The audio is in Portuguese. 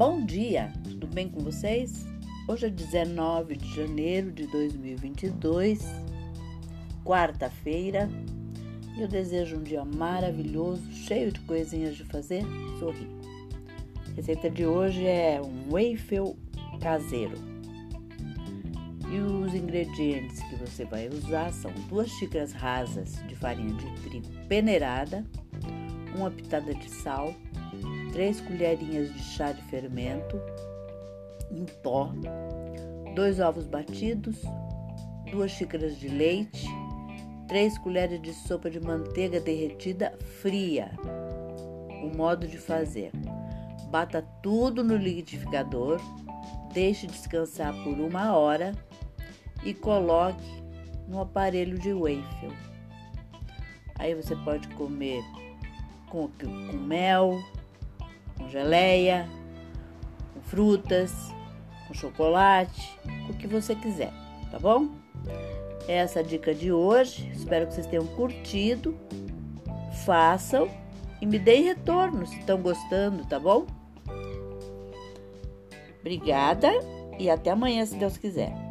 Bom dia, tudo bem com vocês? Hoje é 19 de janeiro de 2022, quarta-feira, e eu desejo um dia maravilhoso, cheio de coisinhas de fazer, sorrir. A receita de hoje é um waffle caseiro. E os ingredientes que você vai usar são duas xícaras rasas de farinha de trigo peneirada, uma pitada de sal, 3 colherinhas de chá de fermento em pó, 2 ovos batidos, 2 xícaras de leite, 3 colheres de sopa de manteiga derretida fria. O modo de fazer: bata tudo no liquidificador, deixe descansar por uma hora e coloque no aparelho de waffle. Aí você pode comer com, com mel, geleia, com frutas, com chocolate, o que você quiser, tá bom? Essa é a dica de hoje. Espero que vocês tenham curtido. Façam e me deem retorno se estão gostando, tá bom? Obrigada e até amanhã, se Deus quiser.